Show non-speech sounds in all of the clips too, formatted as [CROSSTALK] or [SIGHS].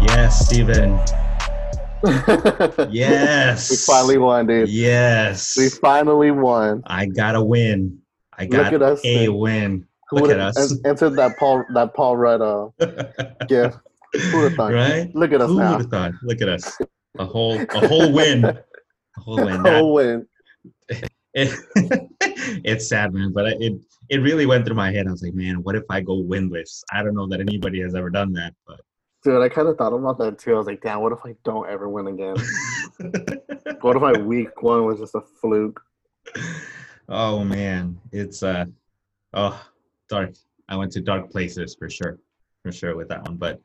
Yes, Steven. [LAUGHS] Yes. we finally won, dude. Yes. We finally won. I got a win. I Look got at us, a man. win. Who Look at us. en- Entered that Paul that Paul Rudd uh, [LAUGHS] gift. Who would have thought? right? Look at us Who would have thought? Look at us. A whole a whole win. A whole win. [LAUGHS] That- Oh, win. It, [LAUGHS] it's sad, man, but it it really went through my head. I was like, man, what if I go winless? I don't know that anybody has ever done that, but Dude, I kind of thought about that too. I was like, damn, what if I don't ever win again? [LAUGHS] what if my week one was just a fluke? oh man, it's uh oh dark. I went to dark places for sure, for sure with that one. But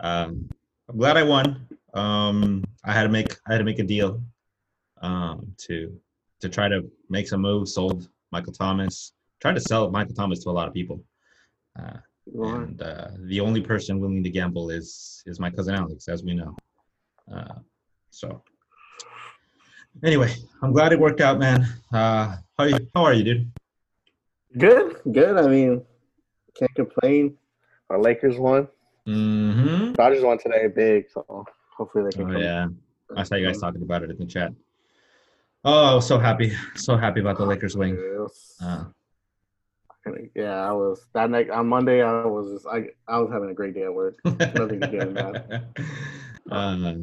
um, I'm glad I won. Um, I had to make I had to make a deal um, to to try to make some moves. Sold Michael Thomas. Tried to sell Michael Thomas to a lot of people. Uh, and uh, the only person willing to gamble is is my cousin Alex, as we know. Uh, so anyway, I'm glad it worked out, man. Uh, how you, how are you, dude? Good, good. I mean, can't complain. Our Lakers won. Mm-hmm. Dodgers won today, big. So hopefully they can. Oh come- yeah, I saw you guys talking about it in the chat. Oh, I was so happy, [LAUGHS] so happy about the Lakers win. Yes. Uh, Yeah, I was that night on Monday. I was just, I I was having a great day at work. Nothing against that. uh,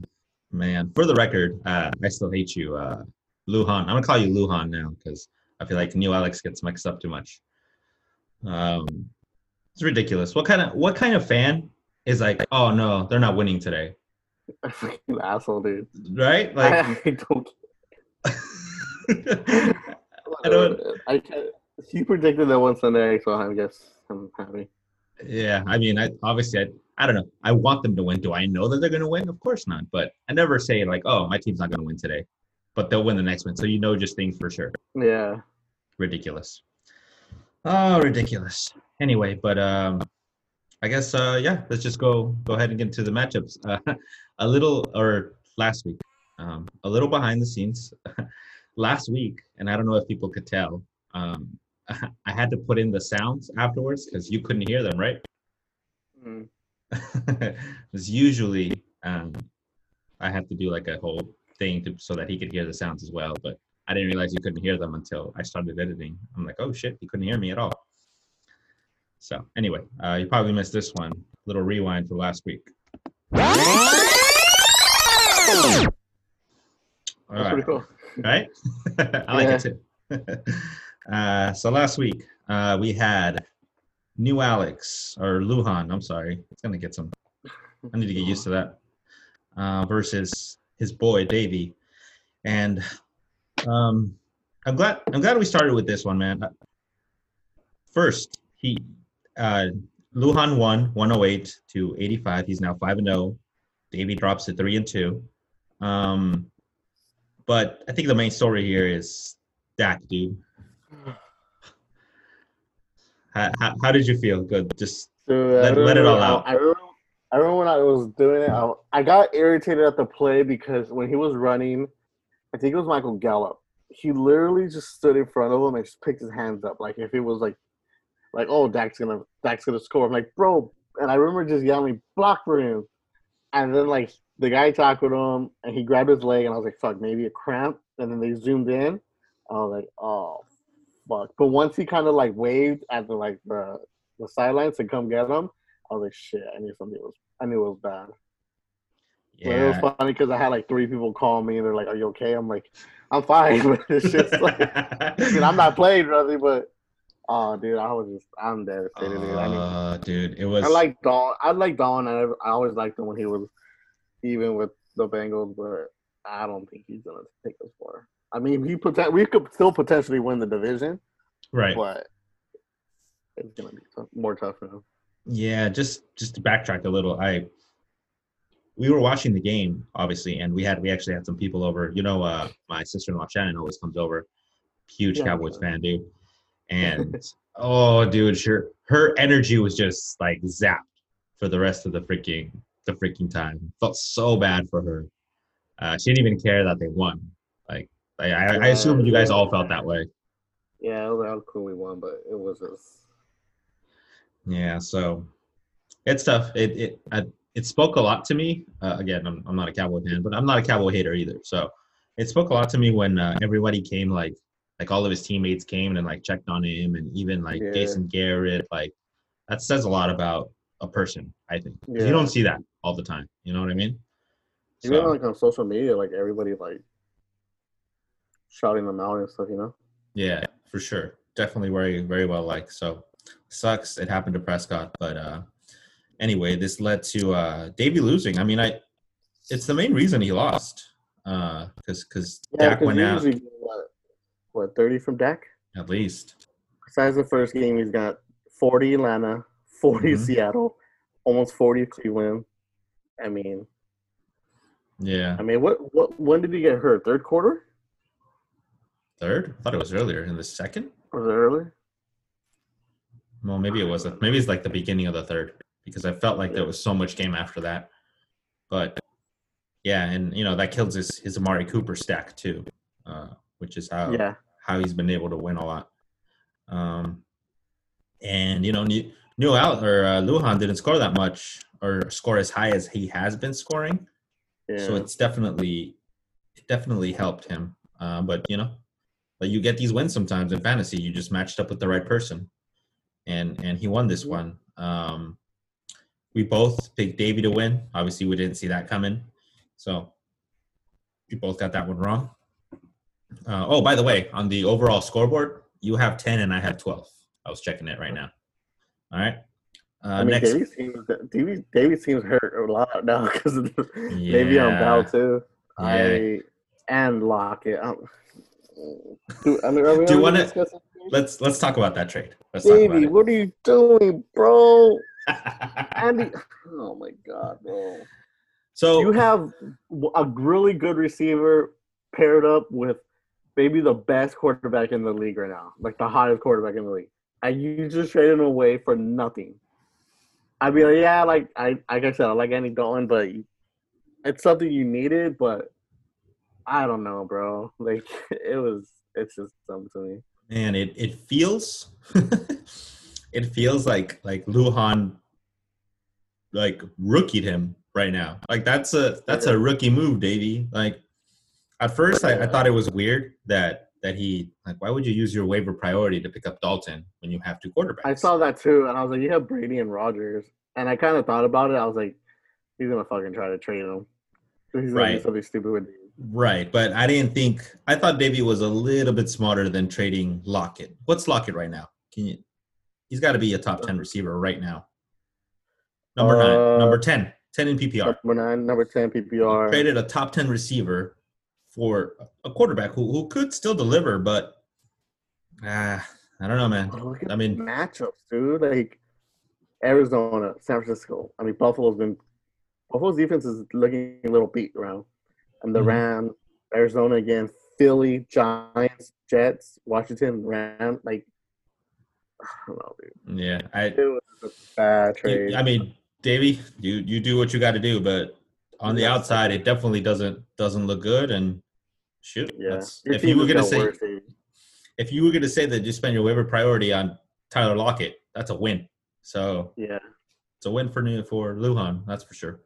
man, for the record, uh, I still hate you, uh, Luhan. I'm gonna call you Luhan now because I feel like New Alex gets mixed up too much. Um, it's ridiculous. What kind of what kind of fan is like, oh no, they're not winning today, Fucking [LAUGHS] asshole, dude. right? Like, [LAUGHS] I don't. [LAUGHS] I don't. I can't. He predicted that one Sunday, so I guess I'm happy. Yeah, I mean, I obviously, I, I don't know. I want them to win. Do I know that they're going to win? Of course not. But I never say like, oh, my team's not going to win today, but they'll win the next one. So you know, just things for sure. Yeah. Ridiculous. Oh, ridiculous. Anyway, but um, I guess uh, yeah, let's just go go ahead and get into the matchups. Uh, [LAUGHS] a little or last week, um, a little behind the scenes. [LAUGHS] last week, and I don't know if people could tell. Um, [LAUGHS] I had to put in the sounds afterwards because you couldn't hear them, right? [LAUGHS] Mm. Because usually um, I have to do like a whole thing to, so that he could hear the sounds as well. But I didn't realize you couldn't hear them until I started editing. I'm like, oh shit, he couldn't hear me at all. So anyway, uh, you probably missed this one. Little rewind for last week. All That's right pretty cool. right? [LAUGHS] I like it too. [LAUGHS] uh, so last week uh, we had New Alex or Luhan. I'm sorry, it's gonna get some. I need to get used to that. Uh, versus his boy Davey, and um, I'm glad I'm glad we started with this one, man. First, he uh, Luhan won 108 to 85. He's now five and 0. Davey drops to three and two. Um, but I think the main story here is Dak, dude. How, how, how did you feel? Good. Just Dude, Let- let it all out. I, I remember, I remember when I was doing it, I, I got irritated at the play because when he was running, I think it was Michael Gallup. He literally just stood in front of him and just picked his hands up, like if it was like, like oh Dak's gonna Dak's gonna score. I'm like bro, and I remember just yelling block for him, and then like the guy talked tackled him and he grabbed his leg and I was like fuck maybe a cramp, and then they zoomed in. I was like oh fuck, but once he kind of like waved at the like the the sidelines to come get him. I was like, shit, I knew something was, I knew it was bad. But it was funny because I had like three people call me and they're like, are you okay? I'm like, I'm fine. [LAUGHS] But it's just [LAUGHS] like, I'm not playing nothing, but, oh, dude, I was just, I'm devastated, dude. I, mean, Uh, dude, it was. I like Dawn. I like Dawn. I, I always liked him when he was even with the Bengals, but I don't think he's going to take us far. I mean, he poten- we could still potentially win the division, right. but it's going to be tough, more tough for him. Yeah, just just to backtrack a little, I we were watching the game obviously, and we had we actually had some people over. You know, uh, my sister-in-law Shannon always comes over, huge Yeah. Cowboys fan, dude. And oh, dude, sure, her energy was just like zapped for the rest of the freaking the freaking time. Felt so bad for her. Uh, she didn't even care that they won. Like, I, I, I assume you guys all felt that way. Yeah, it was how cool we won, but it was just Yeah, so it's tough. It it I, it spoke a lot to me. Uh, again, I'm I'm not a Cowboy fan, but I'm not a Cowboy hater either. So it spoke a lot to me when uh, everybody came, like like all of his teammates came and like checked on him, and even like Yeah. Jason Garrett. Like that says a lot about a person. I think Yeah. you don't see that all the time. You know what I mean? even like on social media, like everybody like shouting them out and stuff, you know. yeah, for sure. Definitely very very well liked. So sucks it happened to Prescott, but uh anyway, this led to uh Davey losing. I mean, I it's the main reason he lost. Uh cuz cuz Yeah, Dak because went out what, what thirty from Dak. at least. Besides the first game, he's got forty Atlanta, 40 Mhm. Seattle, almost forty Cleveland. I mean, Yeah. I mean, what what when did he get hurt? Third quarter? Third? I thought it was earlier in the second. Was it early? Well, maybe it wasn't. Maybe it's like the beginning of the third because I felt like there was so much game after that. But yeah, and you know that kills his his Amari Cooper stack too, uh, which is how Yeah. how he's been able to win a lot. Um, and you know, New, or uh, Luhan didn't score that much or score as high as he has been scoring. Yeah. So it's definitely it definitely helped him. Uh, but you know, but you get these wins sometimes in fantasy. You just matched up with the right person, and and he won this one. Um, we both picked Davy to win. Obviously, we didn't see that coming, so we both got that one wrong. Uh, oh, by the way, on the overall scoreboard, you have ten and I have twelve. I was checking it right now. All right. Uh, I mean, next, Davey seems Davey, Davey seems hurt a lot [LAUGHS] now because of the Davey on Yeah. Bell too. Yeah. I and Lockett. Um, do, I mean, are we Do you wanna- let's let's talk about that trade. Let's talk about Davey, what are you doing, bro? [LAUGHS] Andy, oh my god, bro! so You have a really good receiver paired up with maybe the best quarterback in the league right now, like the hottest quarterback in the league, and you just traded him away for nothing. I'd be like, yeah, like I, like I said, I like Andy Dalton, but it's something you needed. But I don't know, bro. [LAUGHS] Like it was, it's just something to me. man, it it feels [LAUGHS] it feels like like Luhan like rookied him right now. Like that's a that's a rookie move, Davey. Like at first I, I thought it was weird that that he like why would you use your waiver priority to pick up Dalton when you have two quarterbacks? I saw that too, and I was like, you have Brady and Rodgers, and I kind of thought about it. I was like, he's gonna fucking try to trade him. He's gonna Right. do something stupid with. Him. Right, but I didn't think I thought Davey was a little bit smarter than trading Lockett. What's Lockett right now? Can you? He's got to be a top ten receiver right now. Number Uh, nine, number 10, 10 in PPR. Number nine, number ten PPR. Traded a top ten receiver for a quarterback who who could still deliver, but ah, I don't know, man. Look at I mean, matchups, dude. Like Arizona, San Francisco. I mean, Buffalo's been Buffalo's defense is looking a little beat around, and the Mhm. Rams, Arizona again, Philly, Giants, Jets, Washington, Rams. Like [SIGHS] I don't know, dude. yeah, I It was a bad trade. I mean, Davey, you you do what you got to do, but on the outside, it definitely doesn't doesn't look good. And shoot, yeah. if you were gonna say dude. if you were gonna say that you spend your waiver priority on Tyler Lockett, that's a win. So yeah, it's a win for new for Luhan, that's for sure.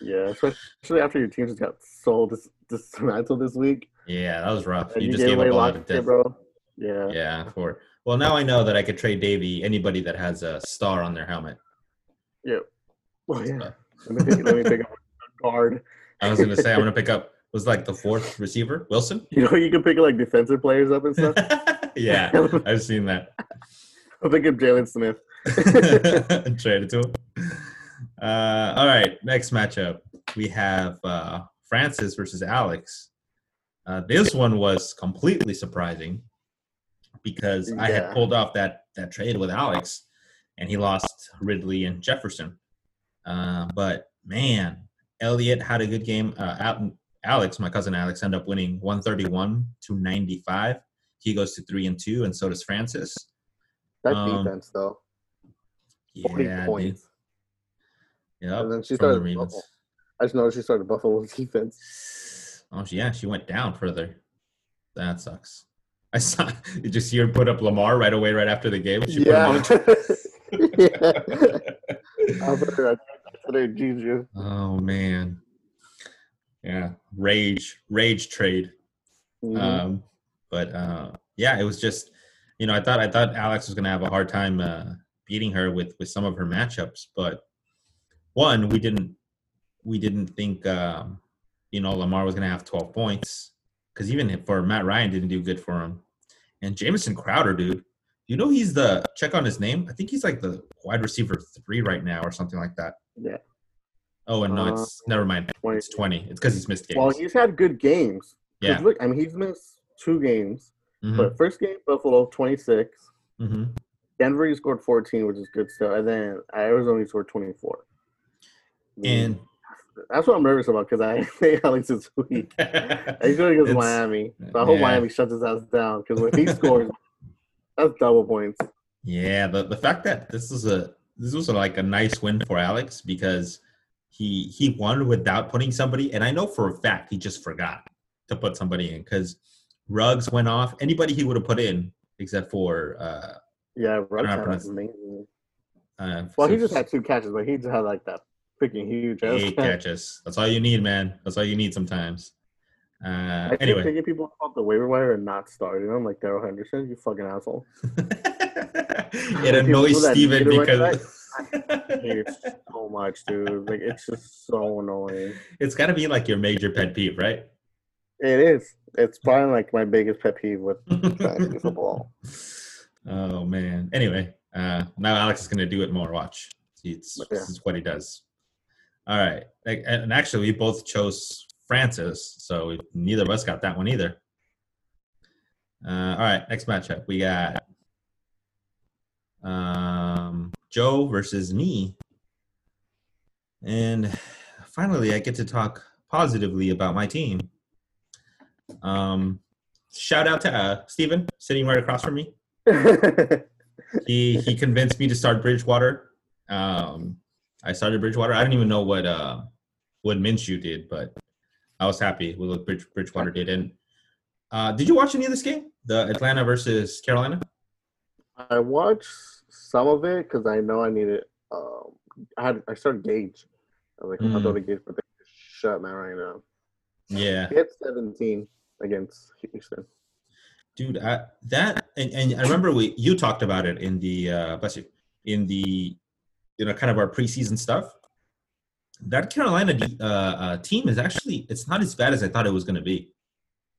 yeah. Especially after your team just got sold this dismantled this week. Yeah, that was rough. And You you, just gave away up a lot of Lockett, bro. Yeah. Yeah, for well now I know that I could trade Davey anybody that has a star on their helmet. Yep. Oh yeah. Let me pick, let me pick up a guard. I was gonna say I'm gonna pick up [LAUGHS] was like the fourth receiver, Wilson. You know, you can pick like defensive players up and stuff. [LAUGHS] yeah, [LAUGHS] I've seen that. I'll pick up Jalen Smith. [LAUGHS] Trade it to him. Uh, all right, next matchup we have uh, Francis versus Alex. Uh, this one was completely surprising because I had pulled off that that trade with Alex, and he lost Ridley and Jefferson. Uh, but man, Elliott had a good game. Uh, Alex, my cousin Alex, end up winning 131 to 95. He goes to three and two, and so does Francis. That Um, defense though. Forty Yeah, dude. points. Yep. and then she from the started Buffalo. I just noticed she started Buffalo's [LAUGHS] defense. Oh, she- yeah, she went down further. That sucks. I saw. [LAUGHS] Did you see her put up Lamar right away, right after the game? She put him yeah. on the- [LAUGHS] yeah. I put her I put her Juju. oh man. Yeah, rage, rage trade. Mhm. Um, but uh, yeah, it was just, you know, I thought I thought Alex was gonna have a hard time uh, beating her with with some of her matchups, but one, we didn't we didn't think um, you know Lamar was gonna have 12 points because even for Matt Ryan didn't do good for him, and Jamison Crowder, dude. You know he's the check on his name. I think he's like the wide receiver three right now or something like that. Yeah. Oh, and no, Uh, it's never mind. 20. It's twenty. It's because he's missed games. Well, he's had good games. yeah. Look, I mean, he's missed two games. Mhm, But first game, Buffalo, 26. mhm. Denver, he scored 14, which is good stuff. And then Arizona, scored 24. And that's what I'm nervous about because I [LAUGHS] think Alex is weak. He's going against Miami. So I hope yeah. Miami shuts his ass down because when he scores, that's double points. Yeah, the the fact that this is a this was like a nice win for Alex because he he won without putting somebody, and I know for a fact he just forgot to put somebody in because Ruggs went off. Anybody he would have put in except for uh, Yeah, Ruggs amazing. uh Well, he just had two catches, but he just had like that freaking huge eight [LAUGHS] catch. catches. That's all you need, man. That's all you need sometimes. Uh, I keep anyway, thinking people off the waiver wire and not starting them, like Darrell Henderson. You fucking asshole. [LAUGHS] it annoys Steven need it right because I hate it so much, dude. Like it's just so annoying. it's got to be like your major pet peeve, right? It is. It's probably like my biggest pet peeve with football. [LAUGHS] oh man. Anyway, uh, now Alex is gonna do it more. Watch. It's, Yeah. This is what he does. All right. And actually, we both chose Francis, so we, neither of us got that one either. Uh, all right. Next matchup, we got um, Joe versus me, and finally, I get to talk positively about my team. Um, shout out to uh, Steven sitting right across from me. [LAUGHS] He he convinced me to start Bridgewater. Um, I started Bridgewater. I didn't even know what uh what Minshew did, but I was happy with what Bridge, Bridgewater did. And uh, did you watch any of this game? The Atlanta versus Carolina. I watched some of it because I know I needed. Um, I had I started Gage. I was like, I'm Mm. not going to Gage, but they shut man right now. Yeah, He had 17 against Houston. dude. I, that and, and I remember we you talked about it in the uh, bless you in the you know kind of our preseason stuff. That Carolina uh, uh, team is actually it's not as bad as I thought it was going to be.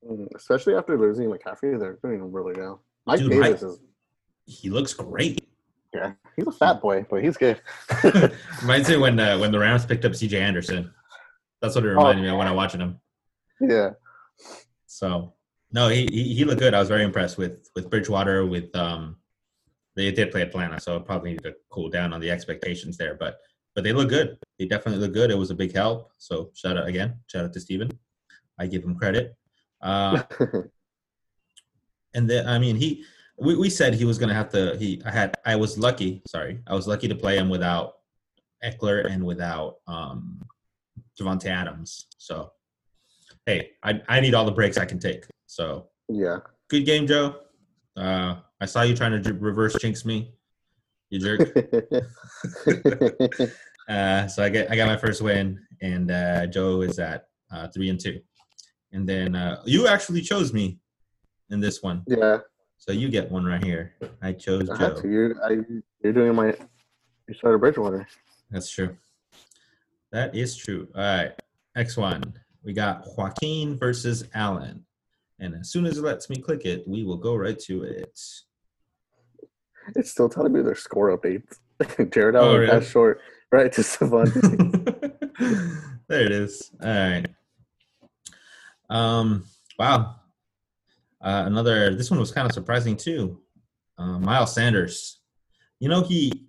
Mm, Especially after losing McCaffrey, they're doing really well. Mike Dude, Davis Mike- is He looks great. Yeah, he's a fat boy, but he's good. [LAUGHS] Reminds me when uh, when the Rams picked up C.J. Anderson. That's what it reminded me of when I was watching him. yeah, So no, he, he he looked good. I was very impressed with with Bridgewater. With um, they did play Atlanta, so probably need to cool down on the expectations there. But but they look good. They definitely look good. It was a big help. So shout out again. Shout out to Steven. I give him credit. Uh, [LAUGHS] and then I mean he we, we said he was gonna have to he I had I was lucky, sorry. I was lucky to play him without Ekeler and without um Davante Adams. So hey, I I need all the breaks I can take. So yeah. good game, Joe. Uh I saw you trying to reverse jinx me. You jerk. [LAUGHS] uh so I get I got my first win and uh Joe is at uh three and two. And then uh you actually chose me in this one. yeah, So you get one right here. I chose I Joe. to. You're, I, you're doing my. You started Bridgewater. That's true. That is true. All right. Next one. We got Joaquin versus Allen. And as soon as it lets me click it, we will go right to it. It's still telling me their score updates. [LAUGHS] Jared Oh, Allen really? passed short right to Savant. [LAUGHS] there it is. All right. Um. Wow. Uh, another. This one was kind of surprising too. Uh, Miles Sanders. You know he,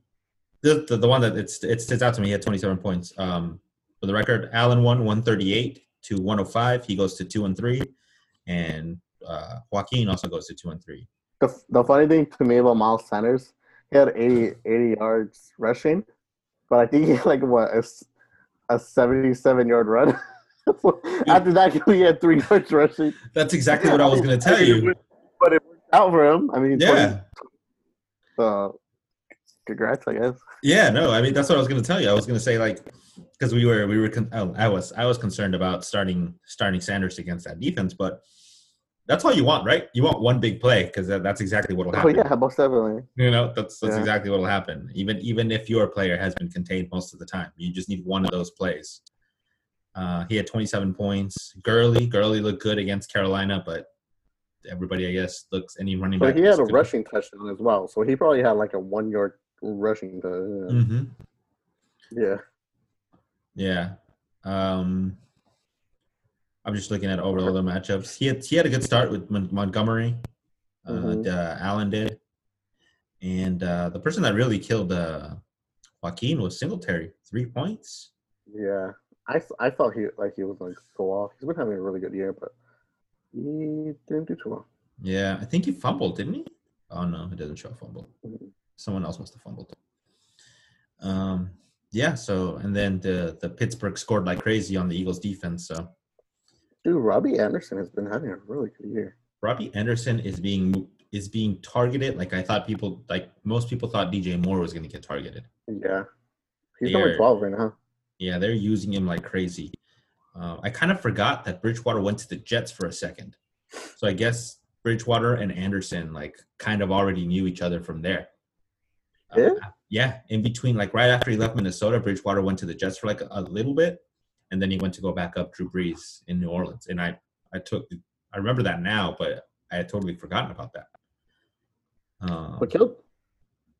the, the the one that it's it stands out to me. He had 27 points. Um, for the record, Allen won 138 to 105. He goes to two and three, and uh, Joaquin also goes to two and three. the, the funny thing to me about Miles Sanders, he had 80, 80 yards rushing, but I think he had like what a, a 77 yard run. [LAUGHS] After that, [LAUGHS] he had three yards rushing. That's exactly what I was going to tell you. But it worked out for him. I mean, Yeah. 20 uh, congrats, I guess. Yeah, no, I mean that's what I was going to tell you. I was going to say like because we were we were con- oh, I was I was concerned about starting starting Sanders against that defense, but that's all you want, right? You want one big play because that, that's exactly what will Oh happen. yeah, most definitely. You know, that's that's Yeah. exactly what will happen. Even even if your player has been contained most of the time, you just need one of those plays. Uh, he had 27 points. Gurley, Gurley looked good against Carolina, but everybody, I guess, looks any running But back. he had a good. rushing touchdown as well, so he probably had like a one yard rushing. touchdown. Mhm. Yeah. Yeah. Um, I'm just looking at overall the matchups. He had he had a good start with Mon- Montgomery. Uh, Mhm. uh, Allen did, and uh, the person that really killed uh, Joaquin was Singletary. Three points. Yeah, I, I thought he like he was going to go off. He's been having a really good year, but he didn't do too well. Yeah, I think he fumbled, didn't he? Oh no, it doesn't show a fumble. Mhm. Someone else must have fumbled. Um, yeah. So and then the the Pittsburgh scored like crazy on the Eagles defense. So Dude, Robbie Anderson has been having a really good year. Robbie Anderson is being is being targeted. Like I thought people like most people thought DJ Moore was going to get targeted. Yeah, he's They number are- twelve right now. Yeah, they're using him like crazy. Uh, I kind of forgot that Bridgewater went to the Jets for a second, so I guess Bridgewater and Anderson like kind of already knew each other from there. Uh, Yeah? yeah. In between, like right after he left Minnesota, Bridgewater went to the Jets for like a, a little bit, and then he went to go back up Drew Brees in New Orleans. And I, I took, I remember that now, but I had totally forgotten about that. Um, But killed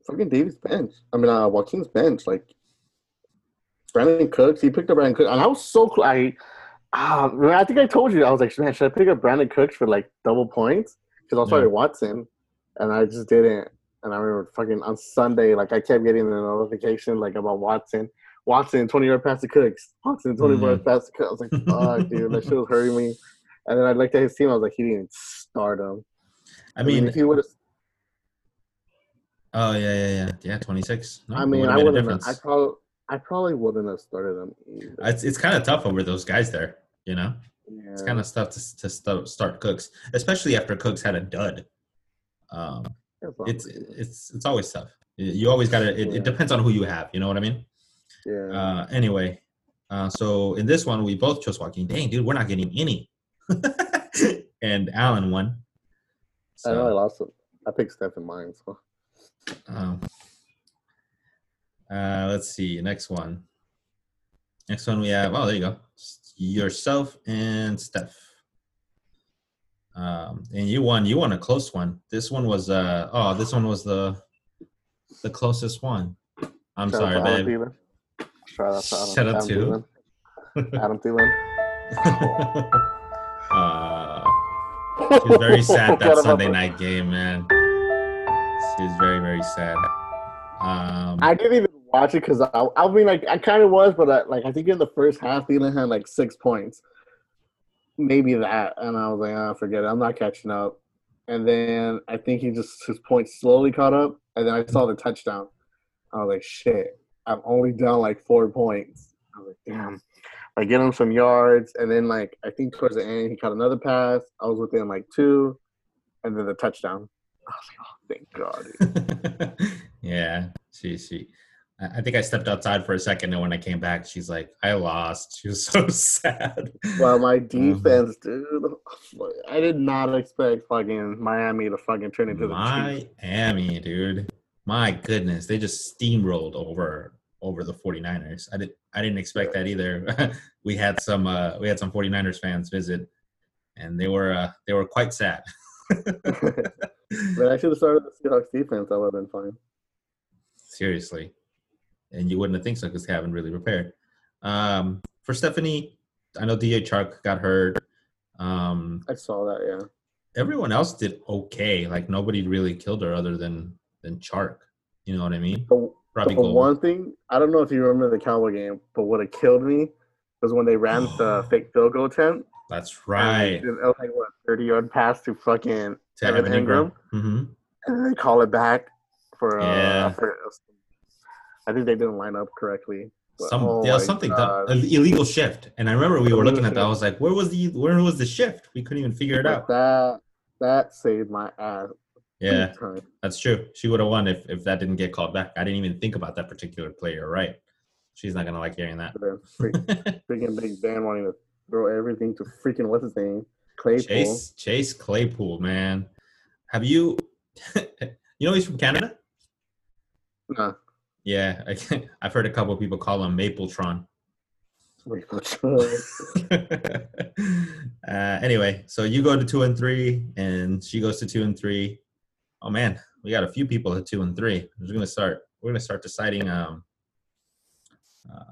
fucking Davis bench. I mean, uh, Joaquin's bench. Like Brandin Cooks, he picked up Brandin Cooks, and I was so close. I, ah, man, I think I told you I was like, man, should I pick up Brandin Cooks for like double points? Because I was Yeah. starting Watson, and I just didn't. And I remember fucking on Sunday, like I kept getting the notification like about Watson. Watson, 20 yard pass to Cooks. Watson, 20 mm-hmm. yard pass to Cooks. I was like, fuck, dude, that shit was hurting me. And then I looked at his team. I was like, he didn't start him. I mean, if he would have oh yeah, yeah, yeah, yeah, twenty six. I mean, I wouldn't. I probably, I probably wouldn't have started them. Either. it's it's kind of tough over those guys there. You know, yeah. it's kind of tough to to start, start Cooks, especially after Cooks had a dud. Um, it's it's it's always tough. You- always got to. It, Yeah. it depends on who you have. You know what I mean? yeah. Uh, anyway, uh, so in this one we both chose Joaquin. Dang, dude, we're not getting any. [LAUGHS] and Allen won. I know I lost it. I picked Steph in mine. So um, uh, let's see. Next one. Next one we have. Oh, there you go. Yourself and Steph. Um, and you won. You won a close one. This one was. Uh, oh, this one was the the closest one. I'm shout out sorry, to Adam babe. Thielen. Shout out to Adam, Shout out to- Thielen. Adam Thielen. [LAUGHS] uh, she was very sad that Sunday night game, man. She was very, very sad. Um, I didn't even watch it because I, I mean, like, I kind of was, but I, like, I think in the first half, Thielen had like six points, maybe that, and I was like, ah, forget it, I'm not catching up. And then I think he just his points slowly caught up, and then I saw the touchdown. I was like, shit, I'm only down like four points. I was like, damn. I get him some yards, and then like I think towards the end he caught another pass. I was within like two, and then the touchdown. I was like, oh, thank God. [LAUGHS] yeah, see, she. I think I stepped outside for a second, and when I came back, she's like, "I lost." She was [LAUGHS] so sad. Well, my defense, dude. I did not expect fucking Miami to fucking turn into the Chiefs. Miami, dude. My goodness, they just steamrolled over over the 49ers. I didn't I didn't expect that either. [LAUGHS] we had some uh we had some 49ers fans visit and they were uh they were quite sad. [LAUGHS] but I should have started the Seahawks defense. That would have been fine. Seriously. And you wouldn't have think so because they haven't really prepared. Um for Stephanie, I know DA Chark got hurt. Um I saw that. Yeah. everyone else did okay. Like nobody really killed her other than than Chark. You know what I mean? Robbie but one thing, I don't know if you remember the Cowboy game, but what it killed me was when they ran the [GASPS] fake field goal attempt. That's and right. It was like what thirty yard pass to fucking, To Evan Evan Engram. hmm and then they call it back for. Uh, Yeah. for I think they didn't line up correctly. But, Some oh yeah, something God. illegal shift. And I remember we were looking at that. I was like, where was the where was the shift? We couldn't even figure it out. That that saved my ass. Yeah, that's true. She would have won if, if that didn't get called back. I didn't even think about that particular player, right? She's not gonna like hearing that. [LAUGHS] Freaking Big Ben wanting to throw everything to freaking what's his name, Claypool. Chase Chase Claypool, man. Have you [LAUGHS] you know he's from Canada? Nah. Yeah, I, [LAUGHS] I've heard a couple of people call him Mapletron. [LAUGHS] uh, anyway, so you go to two and three, and she goes to two and three. Oh man, we got a few people at two and three. We're gonna start. We're gonna start deciding. Um, uh,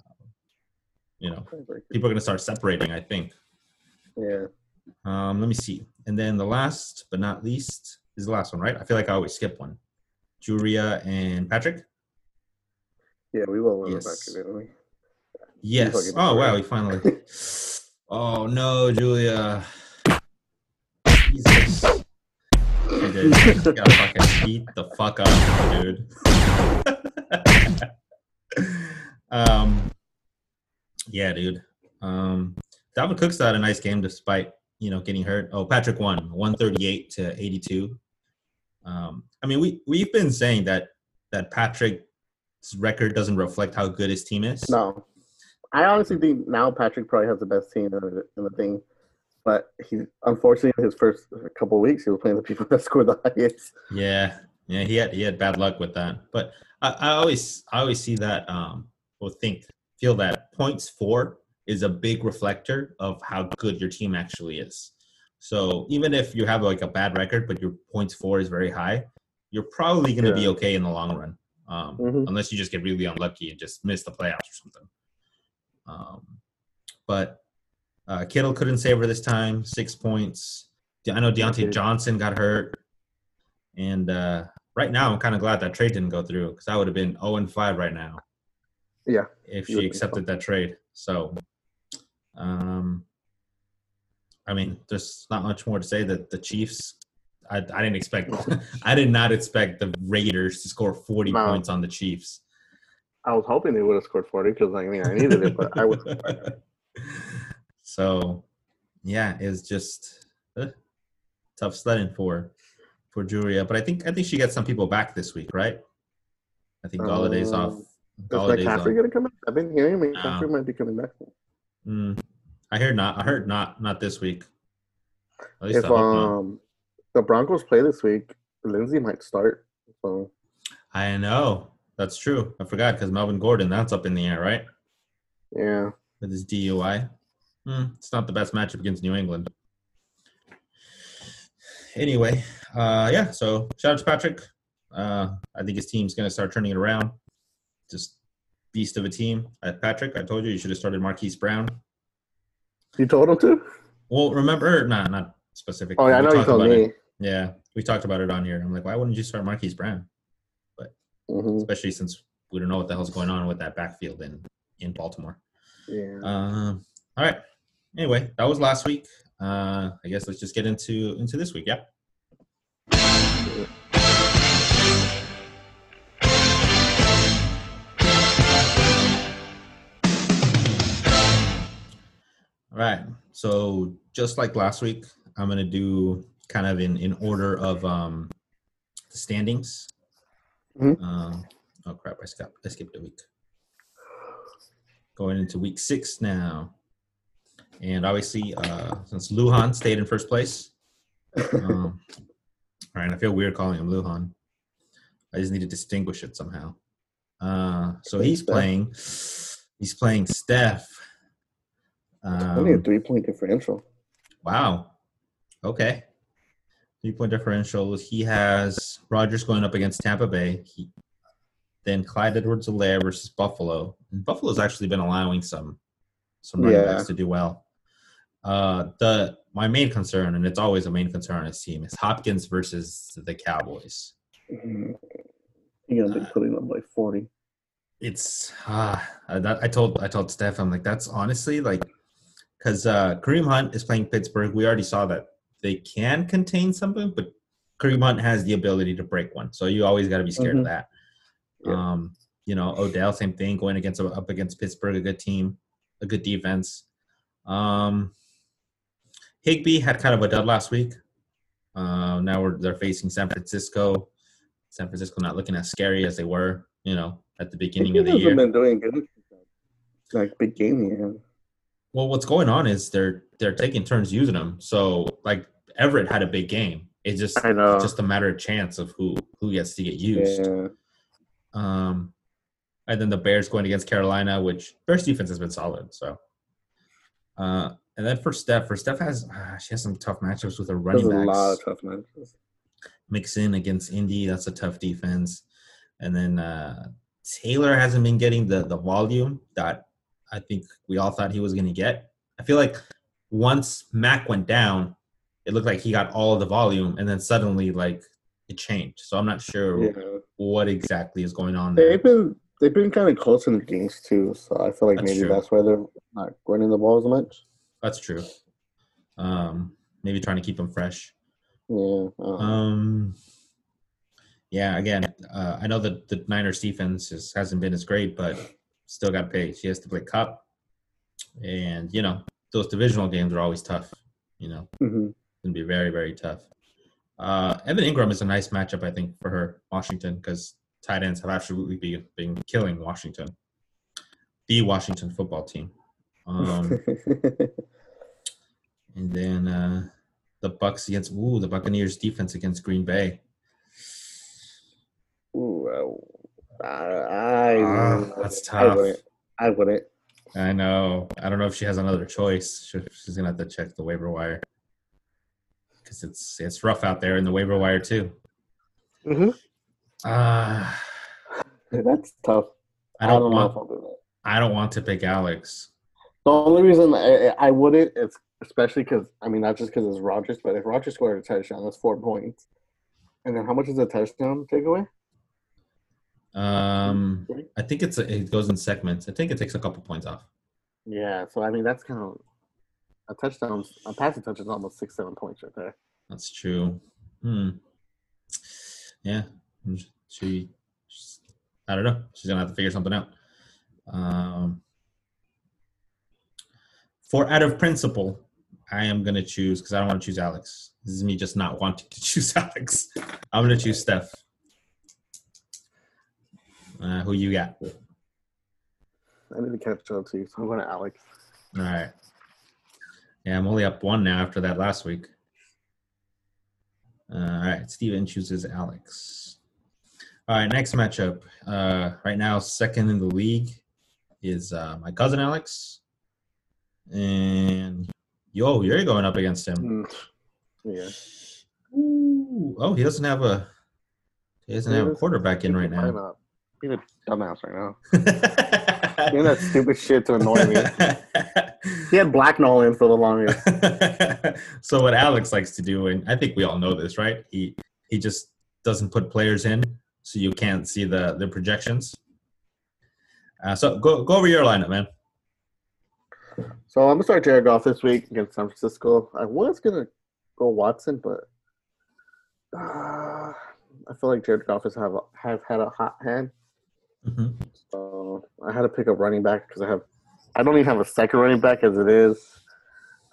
you know, people are gonna start separating. I think. Yeah. Um, let me see. And then the last but not least is the last one, right? I feel like I always skip one. Julia and Patrick. Yeah, we will win Yes. back, didn't we? Yes. Oh wow, we finally. [LAUGHS] oh no, Julia. Jesus. Did. You gotta fucking beat the fuck up, dude. [LAUGHS] um. Yeah, dude. Um. Dalvin Cook's had a nice game despite you know getting hurt. Oh, Patrick won, one thirty eight to eighty two. Um. I mean, we we've been saying that that Patrick's record doesn't reflect how good his team is. No, I honestly think now Patrick probably has the best team in the, in the thing, but he unfortunately his first couple of weeks he was playing the people that [LAUGHS] scored the highest. Yeah, yeah, he had he had bad luck with that. But I, I always I always see that um or think feel that points for is a big reflector of how good your team actually is. So even if you have like a bad record, but your points for is very high, you're probably going to be okay in the long run, um, Mhm. unless you just get really unlucky and just miss the playoffs or something. Um, but uh, Kittle couldn't save her this time. Six points. I know Diontae Johnson got hurt, and uh, right now I'm kind of glad that trade didn't go through because I would have been 0 and 5 right now Yeah, if she accepted that trade. So, um, I mean, there's not much more to say that the Chiefs. I, I didn't expect. I did not expect the Raiders to score 40 No. points on the Chiefs. I was hoping they would have scored forty because I mean I needed it, but I was [LAUGHS] so, yeah, it's just uh, tough sledding for for Julia. But I think I think she gets some people back this week, right? I think Golladay's off. Um, Is Golladay's McCaffrey off. gonna come back? I've been hearing McCaffrey might be coming back. Mm, I heard not. I heard not. Not this week. At least If I hope not. um the Broncos play this week, Lindsay might start. So I know that's true. I forgot because Melvin Gordon. That's up in the air, right? yeah, With his DUI. Hmm, it's not the best matchup against New England. Anyway, uh, yeah. So shout out to Patrick. Uh, I think his team's going to start turning it around. Just beast of a team. Uh, Patrick, I told you you should have started Marquise Brown. you told him to. Well, remember, nah, not specifically. Oh yeah, I know you told me. it. Yeah, we talked about it on here. I'm like, why wouldn't you start Marquise Brown? hmm Especially since we don't know what the hell's going on with that backfield in in Baltimore. Yeah. Um, all right. Anyway, that was last week. Uh, I guess let's just get into into this week. Yeah. All right. So just like last week, I'm gonna do kind of in in order of um the standings. Mhm. Um, oh crap! I skipped I skipped a week. Going into week six now, and obviously uh, since Luhan stayed in first place. Um, all right, I feel weird calling him Luhan. I just need to distinguish it somehow. Uh, so he's playing. He's playing Steph. Only a Um, three point differential. wow. Okay. Three point differential. He has Rodgers going up against Tampa Bay. He, then Clyde Edwards-Helaire versus Buffalo. And Buffalo's actually been allowing some some running Yeah. backs to do well. Uh, the my main concern, and it's always a main concern on his team, is Hopkins versus the Cowboys. Mm-hmm. You're gonna be putting up like forty. it's ah uh, that I told I told Steph I'm like that's honestly like because uh, Kareem Hunt is playing Pittsburgh. We already saw that they can contain something, but Kareem Hunt has the ability to break one. So you always got to be scared Mhm. of that. Yeah. Um, you know Odell, same thing, going against up against Pittsburgh, a good team, a good defense. Um, Higbee had kind of a dud last week. Uh, now we're they're facing San Francisco. San Francisco not looking as scary as they were, you know, at the beginning of the year. been doing good. Like big game here. Well, what's going on is they're they're taking turns using them. So like Everett had a big game. It's just I know. just a matter of chance of who who gets to get used. Yeah. Um, and then the Bears going against Carolina, which Bears defense has been solid. So, uh, and then for Steph, for Steph has uh, she has some tough matchups with her There's running a backs. lot of tough matches. Mixon against Indy, that's a tough defense. And then uh, Taylor hasn't been getting the the volume that I think we all thought he was going to get. I feel like once Mack went down, it looked like he got all of the volume, and then suddenly like it changed. So I'm not sure Yeah. what exactly is going on there. They've been they've been kind of close in the games too, so I feel like That's maybe true. that's why they're not running the ball as much. That's true. Um, maybe trying to keep them fresh. Yeah. Um, yeah, again, uh, I know that the Niners defense is, hasn't been as great, but still got to pay. She has to play Cup, and you know those divisional games are always tough. You know, mhm. can be very very tough. Uh, Evan Engram is a nice matchup, I think, for her Washington because tight ends have absolutely been, been killing Washington, the Washington football team. Um, [LAUGHS] and then uh, the Bucks against ooh the Buccaneers defense against Green Bay. Ooh, I, I, Ah, that's I tough. wouldn't. I wouldn't. I know. I don't know if she has another choice. She- She's gonna have to check the waiver wire because it's it's rough out there in the waiver wire too. Mhm. Uh, That's tough. I don't, know want. if I'll do that. I don't want to pick Alex. The only reason I, I wouldn't it's especially because I mean not just because it's Rodgers, but if Rodgers scored a touchdown, that's four points. And then how much is a touchdown takeaway? Um, I think it's a, it goes in segments. I think it takes a couple points off. Yeah, so I mean that's kind of a touchdown. A passing touch is almost six, seven points right there. That's true. Hmm. Yeah. She. she's- I don't know. She's gonna have to figure something out. Um. For out of principle, I am gonna choose because I don't want to choose Alex. This is me just not wanting to [LAUGHS] choose Alex. I'm gonna choose Steph. Uh, who you got? I need to catch up to you, so I'm going to Alex. All right. Yeah, I'm only up one now after that last week. Uh, all right, Steven chooses Alex. All right, next matchup. Uh, right now, second in the league is uh, my cousin Alex. And yo, you're going up against him. Mm. Yeah. Ooh. Oh, he doesn't have a he doesn't have a quarterback in right now. not? Being a dumbass right now. [LAUGHS] Doing that stupid shit to annoy me. [LAUGHS] He had Black Nolan for the longest. [LAUGHS] so what Alex likes to do, and I think we all know this, right? He he just doesn't put players in, so you can't see the the projections. Uh, so go go over your lineup, man. So I'm gonna start Jared Goff this week against San Francisco. I was gonna go Watson, but uh, I feel like Jared Goff has have have had a hot hand. Mhm. So I had to pick up running back because I have I don't even have a second running back as it is.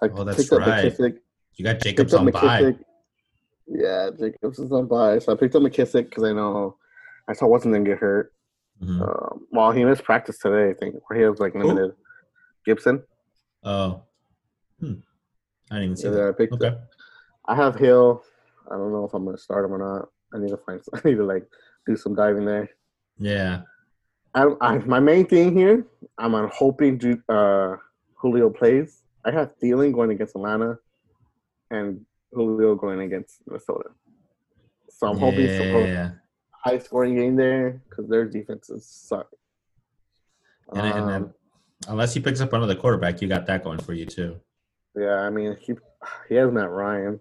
I Oh, that's right. McKissic. You got Jacobs on bye. McKissic. Yeah, Jacobs is on bye, so I picked up McKissic because I know I saw Watson didn't get hurt. Mhm. Um, well, he missed practice today, I think, where he was like limited. Gibson. Oh, hmm. I didn't even see Yeah, that. I picked Okay. I have Hill. I don't know if I'm gonna start him or not. I need to find. [LAUGHS] I need to like do some diving there. Yeah. I, I my main thing here. I'm on hoping Ju- uh, Julio plays. I have Thielen going against Atlanta, and Julio going against Minnesota. So I'm hoping some yeah. high scoring game there because their defenses suck. And, and then, Um, unless he picks up another quarterback, you got that going for you too. yeah, I mean he he has Matt Ryan.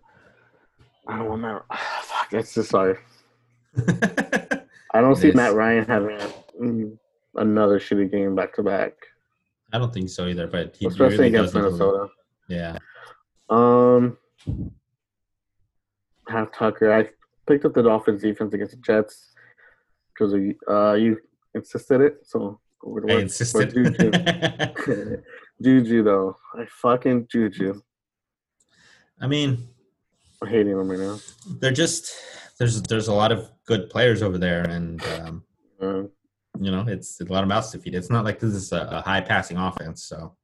I don't want Matt. [SIGHS] Fuck, that's just sorry. [LAUGHS] I don't It see is. Matt Ryan having mm, another shitty game back to back, I don't think so either, but he especially really against Minnesota. Yeah. Um, half Tucker. I picked up the Dolphins defense against the Jets because uh, you insisted it. So we're, I insisted. Juju. [LAUGHS] [LAUGHS] Juju though, I fucking Juju. I mean, I'm hating them right now. They're just there's there's a lot of good players over there, and um, Uh, you know it's a lot of mouths to feed. It's not like this is a, a high passing offense, so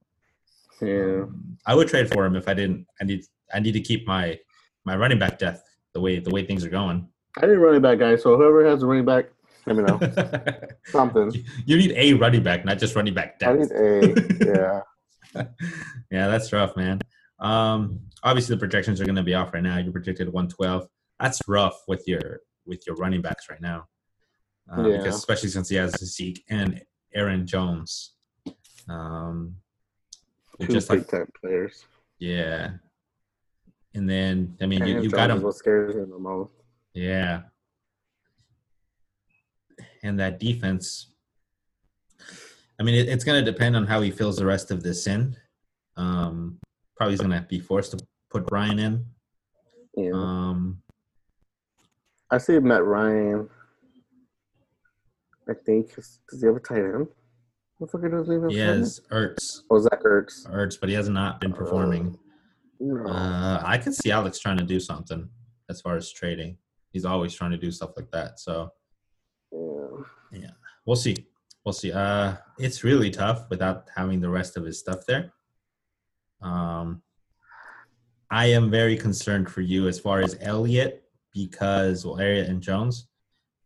yeah. um, I would trade for him if I didn't. I need I need to keep my my running back death the way the way things are going. I need a running back guy, so whoever has a running back, let me know. [LAUGHS] Something. you need a running back, not just running back I need a yeah. [LAUGHS] yeah, that's rough, man. Um, obviously the projections are going to be off right now. You projected 112. That's rough with your with your running backs right now, uh, Yeah. because especially since he has Zeke and Aaron Jones. Um, Two just big like time players. yeah, and then I mean you, Aaron you got him, What scares me the most? yeah, and that defense. I mean, it, it's going to depend on how he fills the rest of this in. Um, probably he's going to be forced to put Brian in. Yeah. Um, I see Matt Ryan. I think does he have a tight end? What the fuck does he have? has Ertz, Oh, Zach Ertz. Ertz, but he has not been performing. No. Uh, I can see Alex trying to do something as far as trading. He's always trying to do stuff like that. So yeah. we'll see. We'll see. Uh, it's really tough without having the rest of his stuff there. Um, I am very concerned for you as far as Elliott because well, Elliott and Jones,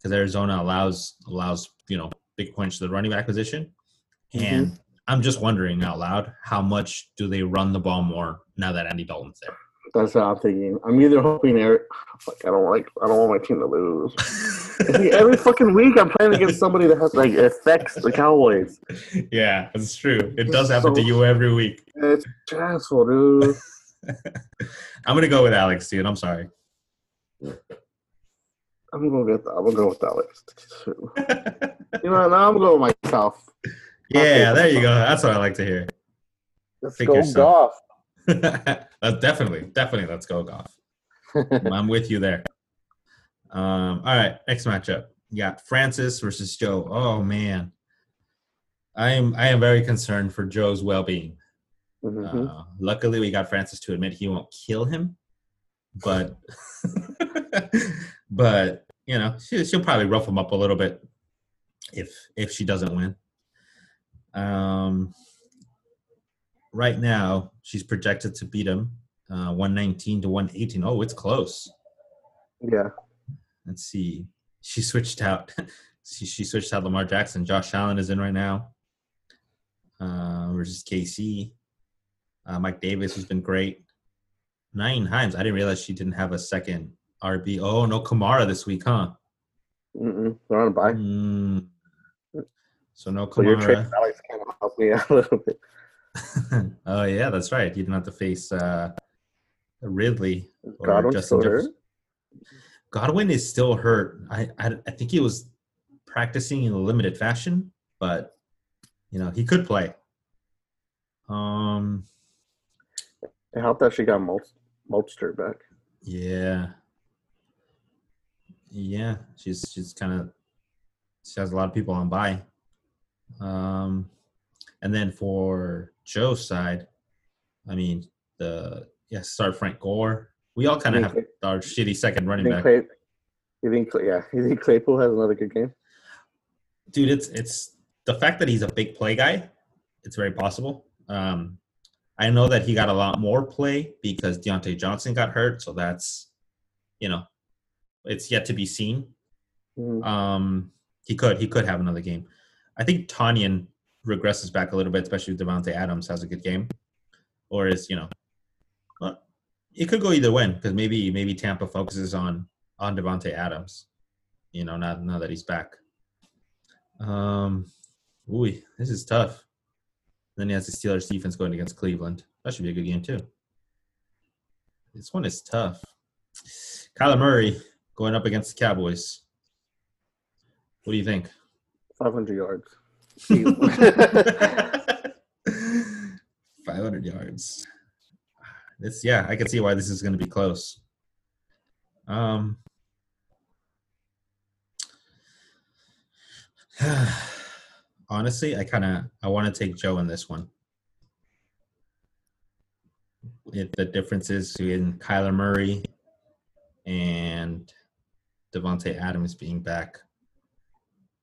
because Arizona allows allows you know big points to the running back position, mm-hmm. and I'm just wondering out loud how much do they run the ball more now that Andy Dalton's there. That's what I'm thinking. I'm either hoping Eric. Fuck, I don't like. I don't want my team to lose. See, [LAUGHS] Every fucking week, I'm playing against somebody that has like affects the Cowboys. yeah, that's true. It It's does happen to you every week. It's stressful, dude. [LAUGHS] I'm gonna go with Alex, dude. I'm sorry. I'm gonna go get. I'm gonna go with that Alex. You know, now I'm going with myself. yeah, there you go. That's what I like to hear. Let's Pick go yourself. golf. [LAUGHS] That's definitely, definitely. Let's go golf. [LAUGHS] I'm with you there. Um, all right, next matchup. You got Francis versus Joe. Oh man, I am I am very concerned for Joe's well-being. Mhm. Uh, luckily, we got Francis to admit he won't kill him, but [LAUGHS] but you know she, she'll probably rough him up a little bit if if she doesn't win. Um, right now she's projected to beat him uh, 119 to 118. Oh, it's close. Yeah. Let's see. She switched out. [LAUGHS] she, she switched out Lamar Jackson. Josh Allen is in right now. Uh, versus KC. Uh, Mike Davis has been great. Nyheim Hines. I didn't realize she didn't have a second RB. Oh no, Kamara this week, huh? Mm-mm. They're on a bye. Mm. So no So your trade Kamara. Alex kind of helped me out [LAUGHS] a little bit. [LAUGHS] oh yeah, that's right. You didn't have to face uh, Ridley or Godwin's Justin. Jefferson. Godwin is still hurt. I, I I think he was practicing in a limited fashion, but you know he could play. Um. It helped that she got Mol- Mostert back. Yeah. Yeah, she's she's kind of she has a lot of people on by. Um, and then for Joe's side, I mean the yeah start Frank Gore. We all kind of have Think- our shitty second running think back. Clay, you think Clay- yeah, you think Claypool has another good game? dude it's it's the fact that he's a big play guy it's very possible um i know that he got a lot more play because Diontae johnson got hurt so that's you know it's yet to be seen Mhm. um he could he could have another game i think Tonyan regresses back a little bit especially if Davante adams has a good game or is you know well, it could go either way because maybe maybe tampa focuses on on Davante adams you know now, now that he's back um, ooh, this is tough. Then he has the Steelers defense going against Cleveland. That should be a good game too. This one is tough. Kyler Murray going up against the Cowboys. What do you think? 500 yards. 500 yards. This, yeah, I can see why this is going to be close. Um, [SIGHS] honestly, I kind of I want to take Joe in this one. If the difference is in Kyler Murray and Davante Adams being back.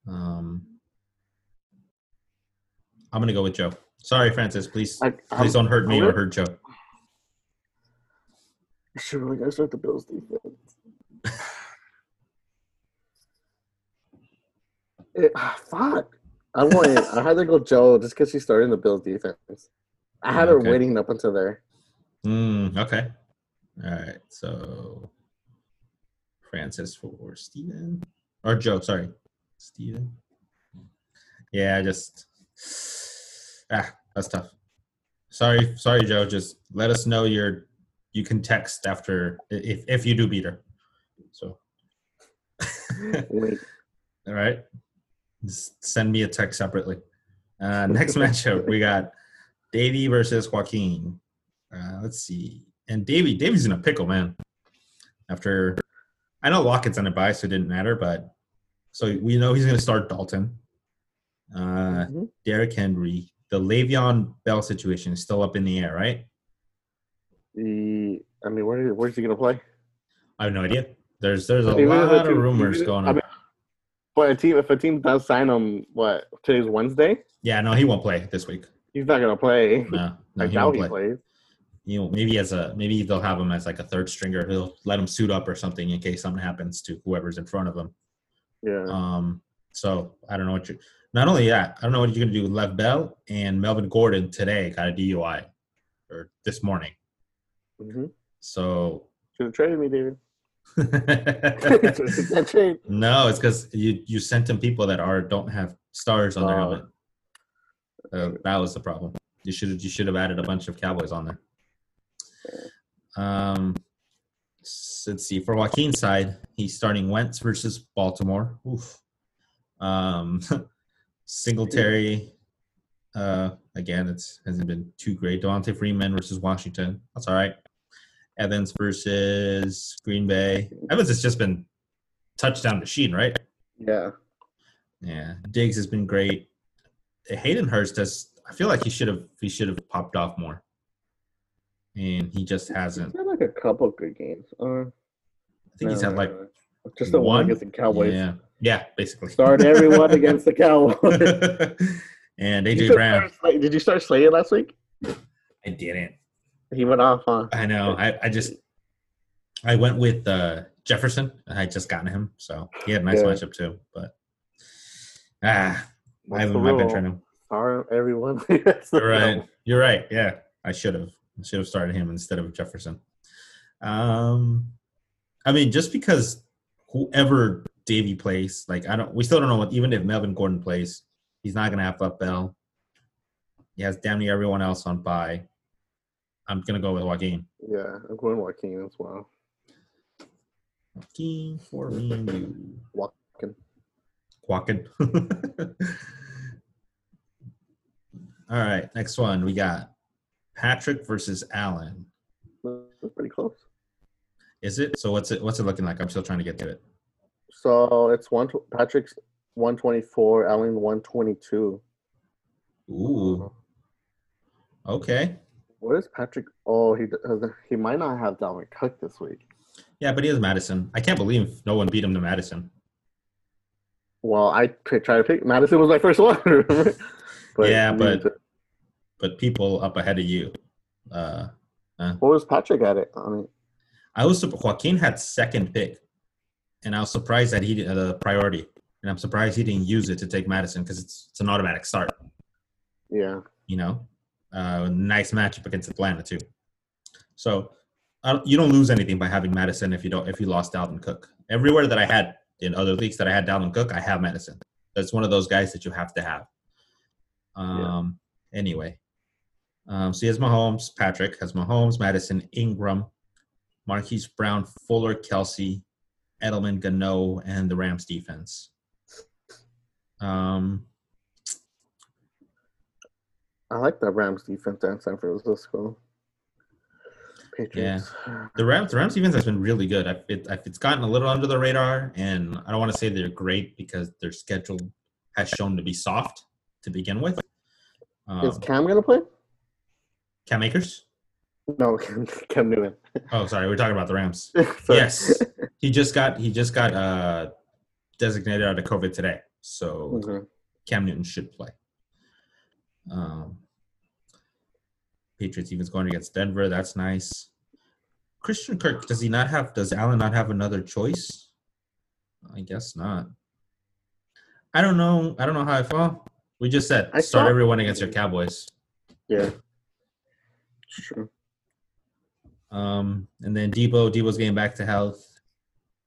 Um, I'm gonna go with Joe. Sorry, Francis. Please, I, please don't hurt me or hurt Joe. Sure, we gotta start the Bills defense. it, [LAUGHS] ah, fuck. I went. I had to go Joe just because she's starting the Bills defense. I had her waiting up until there. Mm, okay. All right. So Francis for Steven. Or Joe, sorry. Steven. Yeah, I just ah, that's tough. Sorry, sorry, Joe. Just let us know your you can text after if if you do beat her. So Wait, [LAUGHS] all right. Just send me a text separately. Uh, next [LAUGHS] matchup, we got Davey versus Joaquin. Uh, let's see. And Davey, Davey's in a pickle, man. After I know Lockett's on a bye, so it didn't matter, but so we know he's going to start Dalton, uh, mhm. Derrick Henry. The Le'Veon Bell situation is still up in the air, right? the I mean, where where's he gonna play? I have no idea. There's there's a Even if lot of rumors going I on. mean, But a team, if a team does sign him, what today's Wednesday, yeah, no, he won't play this week. he's not gonna play. No, no I he won't he plays. You know, maybe as a maybe they'll have him as like a third stringer. He'll let him suit up or something in case something happens to whoever's in front of him. Yeah, Um, so I don't know what you. Not only that, I don't know what you're gonna do with Lev Bell and Melvin Gordon today got a DUI, or this morning. mm-hmm. So should have traded me, David. [LAUGHS] no, it's because you you sent him people that are don't have stars on their helmet. Uh, that was the problem. You should have you should have added a bunch of Cowboys on there. Um, let's see. For Joaquin's side, he's starting Wentz versus Baltimore. Oof. Um, [LAUGHS] Singletary. Uh, again, it's hasn't been too great. Devonta Freeman versus Washington. That's all right. Evans versus Green Bay. Evans has just been touchdown machine, right? Yeah, Yeah. Diggs has been great. Hayden Hurst has. I feel like he should have. He should have popped off more, and he just hasn't. he's had like a couple good games. Uh, I think he's had like just the one one? against the Cowboys. yeah, yeah, basically. Start everyone against the Cowboys. [LAUGHS] and AJ still Brown. Slay- Did you start Slayton last week? I didn't. He went off on. I know. I, I just I went with uh, Jefferson. I had just gotten him, so he had a nice Yeah. matchup too. But ah, I haven't, I've been trying to. Start everyone. [LAUGHS] You're right. You're right. Yeah, I should have. I should have started him instead of Jefferson. Um, I mean, just because whoever Davy plays, like I don't, we still don't know what. Even if Melvin Gordon plays, he's not gonna have left Bell. He has damn near everyone else on bye. I'm gonna go with Joaquin. Yeah, I'm going Joaquin as well. Joaquin for me and you. Joaquin. Walking. [LAUGHS] All right, next one we got Patrick versus Allen. That's pretty close. Is it? So what's it? What's it looking like? I'm still trying to get to it. So it's one. Patrick's one twenty four. Allen one twenty two. Ooh. Okay. What is Patrick? Oh, he. He might not have Dalvin Cook this week. Yeah, but he has Madison. I can't believe no one beat him to Madison. Well, I p- tried to pick Madison was my first one. [LAUGHS] remember? [LAUGHS] Yeah, but- But people up ahead of you. Uh, what was Patrick at it? I mean, I was Joaquin had second pick, and I was surprised that he did the priority, and I'm surprised he didn't use it to take Madison because it's it's an automatic start. yeah, you know, uh, nice matchup against Atlanta too. So I don't, you don't lose anything by having Madison if you don't if you lost Dalvin Cook. Everywhere that I had in other leagues that I had Dalvin Cook, I have Madison. That's one of those guys that you have to have. Um. Anyway, um, so he has Mahomes. Patrick has Mahomes, Madison, Ingram, Marquise Brown, Fuller, Kelce, Edelman, Gano, and the Rams defense. Um. I like the Rams defense and San Francisco. Patriots. Yeah, The Rams, the Rams defense has been really good. I've, it, I've, it's gotten a little under the radar, and I don't want to say they're great because their schedule has shown to be soft to begin with. Um, Is Cam gonna play? [LAUGHS] Cam Akers? No, Cam, Newton. Oh, sorry, we're talking about the Rams. [LAUGHS] Yes, he just got he just got uh designated out of COVID today, so Mhm. Cam Newton should play. Um, Patriots even going against Denver. That's nice. Christian Kirk does he not have? Does Allen not have another choice? I guess not. I don't know. I don't know how I feel. We just said I start thought- everyone against your Cowboys. Yeah. True. Um, and then Deebo, Deebo's getting back to health.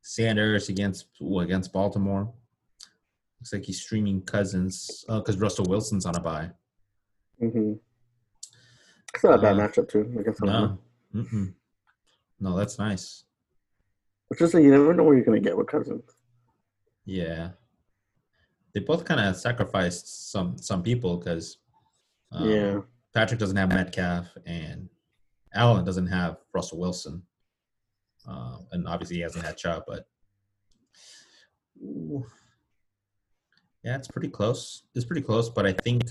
Sanders against ooh, against Baltimore. Looks like he's streaming Cousins because Russell Wilson's on a bye. Mm-hmm. It's not a bad Uh, matchup too. Against No, Mm-mm. no, that's nice. It's just like you never know where you're gonna get with Cousins. Yeah, they both kind of sacrificed some some people because yeah. Patrick doesn't have Metcalf and Allen doesn't have Russell Wilson, uh, and obviously he hasn't had Chubb, but yeah, it's pretty close. It's pretty close, but I think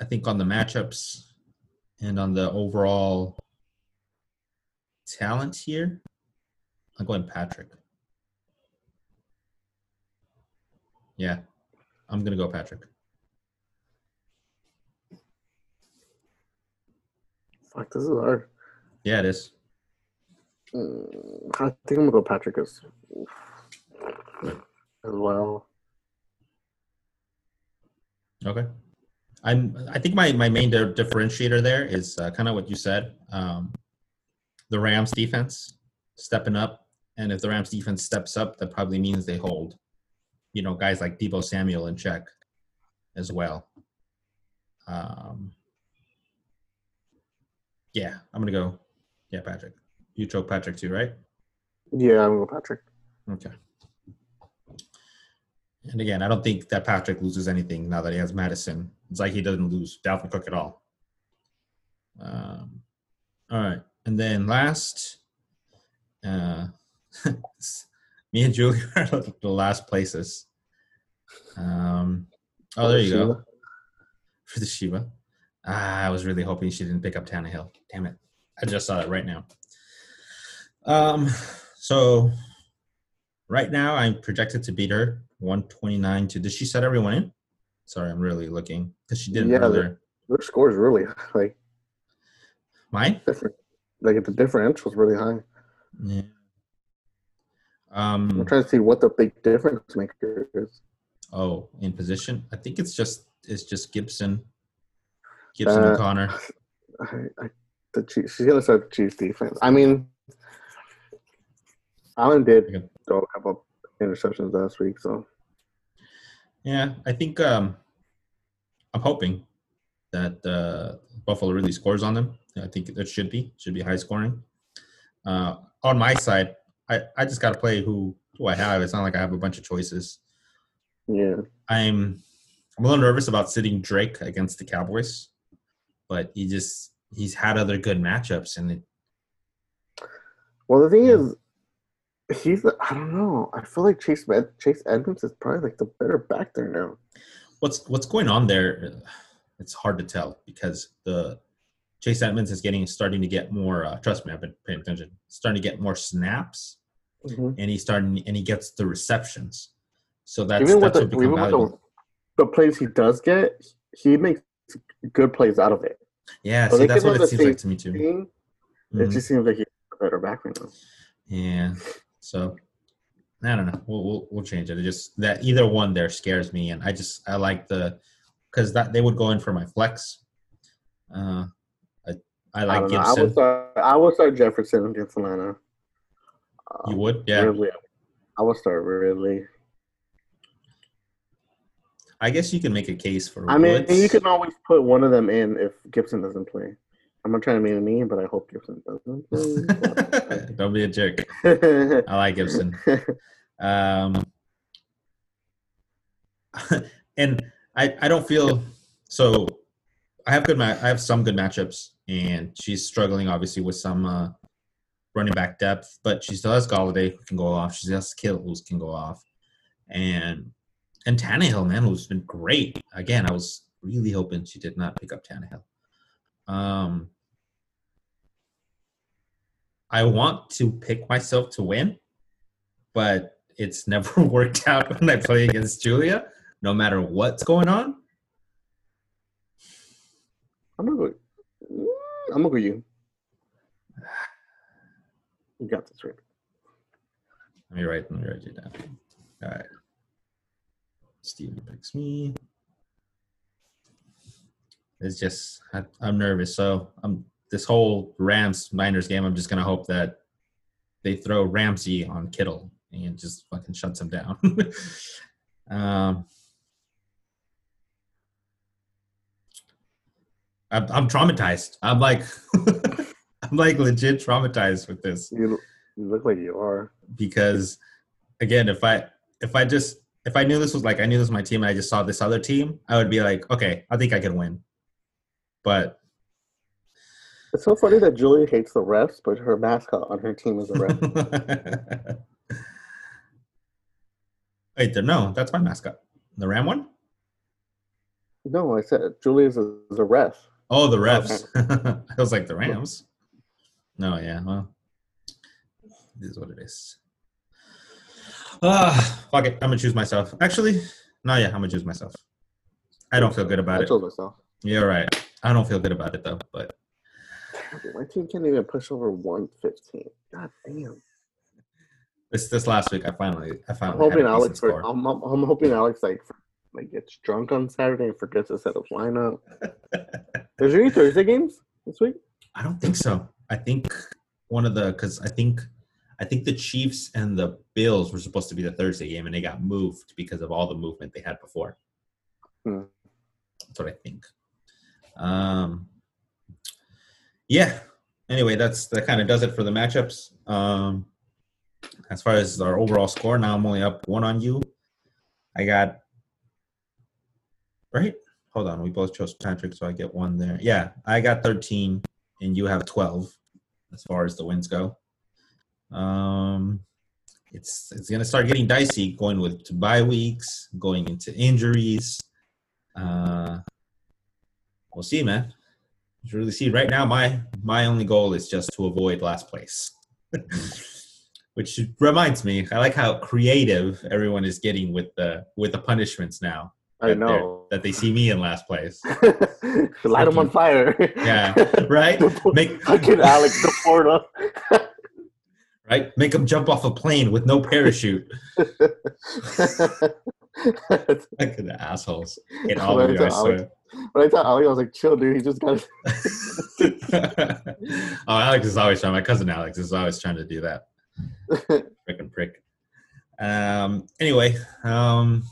I think on the matchups and on the overall talent here, I'm going Patrick. Yeah, I'm gonna go Patrick. Fuck, this is hard. Yeah, it is. Mm, I think I'm gonna go Patrick as as well. Okay. I'm. I think my my main di- differentiator there is uh, kind of what you said. Um, the Rams defense stepping up, and if the Rams defense steps up, that probably means they hold. You know, guys like Deebo Samuel in check, as well. Um, yeah, I'm gonna go. Yeah, Patrick. You chose Patrick too, right? Yeah, I'm gonna go Patrick. Okay. And again, I don't think that Patrick loses anything now that he has Madison. It's like he doesn't lose Dalvin Cook at all. Um, all right, and then last, uh, [LAUGHS] me and Julie [LAUGHS] are the last places. Um, oh, there you go for the Shiva. Ah, I was really hoping she didn't pick up Tannehill. Damn it! I just saw it right now. Um, so right now I'm projected to beat her 129 to. Did she set everyone in? Sorry, I'm really looking because she didn't Yeah, earlier. Their score is really [LAUGHS] like Mine? different. Like the differential is really high. Yeah. Um, I'm trying to see what the big difference maker is. Oh, in position. I think it's just it's just Gibson, Gibson Uh, and Conner. I, I, the Chiefs, she's gonna start the Chiefs defense. I mean, Allen did throw a couple interceptions last week, so Yeah, I think um, I'm hoping that uh, Buffalo really scores on them. I think it should be should be high scoring. Uh, on my side, I, I just got to play who who I have. It's not like I have a bunch of choices. yeah. I'm I'm a little nervous about sitting Drake against the Cowboys, but he just he's had other good matchups and it, Well, the thing Yeah. is, he's I don't know. I feel like Chase Chase Edmonds is probably like the better back there now. what's what's going on there uh, it's hard to tell because the chase edmonds is getting starting to get more uh, trust me i've been paying attention starting to get more snaps and he's starting and he gets the receptions so that's even with that's the what become even with the, the plays he does get, he makes good plays out of it. Yeah so see that's what it seems like to me too Mhm. It just seems like he's a better back right now. yeah so i don't know we'll, we'll we'll change it it just that either one there scares me and i just i like the because that they would go in for my flex uh i i I, like know. I gibson would start. I would start Jefferson against Atlanta. you Um, would yeah Ridley. I would start Ridley. I guess you can make a case for. I mean, you can always put one of them in if Gibson doesn't play. I'm not trying to be a mean, but I hope Gibson doesn't play. [LAUGHS] Don't be a jerk. I like Gibson. [LAUGHS] Um, [LAUGHS] and I, I don't feel so. I have good. Ma- I have some good matchups, and she's struggling obviously with some uh, running back depth, but she still has Golladay who can go off. She still has Kittle who can go off, and and Tannehill, man, who's been great. Again, I was really hoping she did not pick up Tannehill. Um, I want to pick myself to win, but it's [LAUGHS] never worked out when I play against Julia, no matter what's going on. I'm gonna go. I'm gonna go you. You got this right. Let me write. Let me write you down. All right. Steven picks me. It's just I, I'm nervous. So I'm this whole Rams Niners game. I'm just gonna hope that they throw Ramsey on Kittle and just fucking shuts him down. [LAUGHS] um, I'm, I'm traumatized. I'm like, [LAUGHS] I'm like legit traumatized with this You, you look like you are. because, again, if I if I just if I knew this was like I knew this was my team and I just saw this other team, I would be like, okay, I think I can win. But It's so funny that Julie hates the refs, but her mascot on her team is a ref. [LAUGHS] wait, there, no, that's my mascot, the Ram one. no, I said Julie is a, is a ref. Oh, the refs. [LAUGHS] I was like the Rams. No, yeah, well, this is what it is. Ah, fuck it. I'm gonna choose myself. Actually, no, yeah, I'm gonna choose myself. I don't feel good about I it. told myself. You're right. I don't feel good about it though. But My team can't even push over 115. God damn. this this last week, I finally, I I'm finally. hoping had a Alex. decent For, I'm, I'm, I'm hoping Alex like like gets drunk on Saturday and forgets to set up lineup. [LAUGHS] Is there any Thursday games this week? I don't think so. I think one of the because I think I think the Chiefs and the Bills were supposed to be the Thursday game, and they got moved because of all the movement they had before. Hmm. That's what I think. Um, yeah. Anyway, that's that kind of does it for the matchups. Um, as far as our overall score, now I'm only up one on you. I got right. Hold on, we both chose Patrick, so I get one there. Yeah, I got 13, and you have 12 as far as the wins go. Um, it's it's gonna start getting dicey going with to bye weeks, going into injuries. Uh, we'll see, man. You really see right now. My my only goal is just to avoid last place, [LAUGHS] which reminds me. I like how creative everyone is getting with the with the punishments now. I that know. that they see me in last place. [LAUGHS] Light them on fire. Yeah, [LAUGHS] right? Make Fucking Alex the Deporta. Right? Make them jump off a plane with no parachute. [LAUGHS] Like the assholes. In all of you, I swear. When I Alex, I was like, chill, dude. He just got. [LAUGHS] oh, Alex is always trying. My cousin Alex is always trying to do that. [LAUGHS] Frickin' prick. Um. Anyway, um,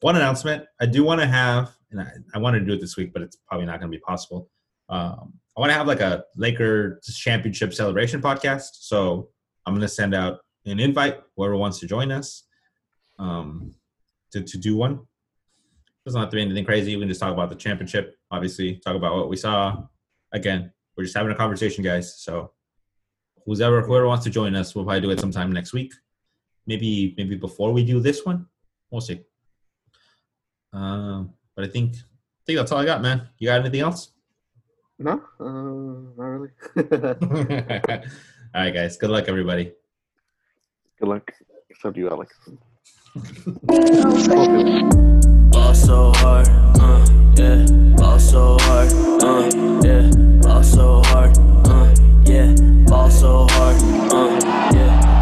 one announcement. I do want to have, and I, I wanted to do it this week, but it's probably not going to be possible. Um, I want to have like a Laker championship celebration podcast. So I'm going to send out an invite whoever wants to join us. Um, to to do one. Doesn't have to be anything crazy. We can just talk about the championship. Obviously, talk about what we saw. Again, we're just having a conversation, guys. So, whoever whoever wants to join us, we'll probably do it sometime next week. Maybe maybe before we do this one, we'll see. Um, but I think I think that's all I got, man. You got anything else? no, uh, not really. [LAUGHS] [LAUGHS] [LAUGHS] all right, guys. Good luck, everybody. Good luck. Except you, Alex. [LAUGHS] Ball so hard, uh, yeah. Ball so hard, uh, yeah. Ball so hard, uh, yeah. Ball so hard,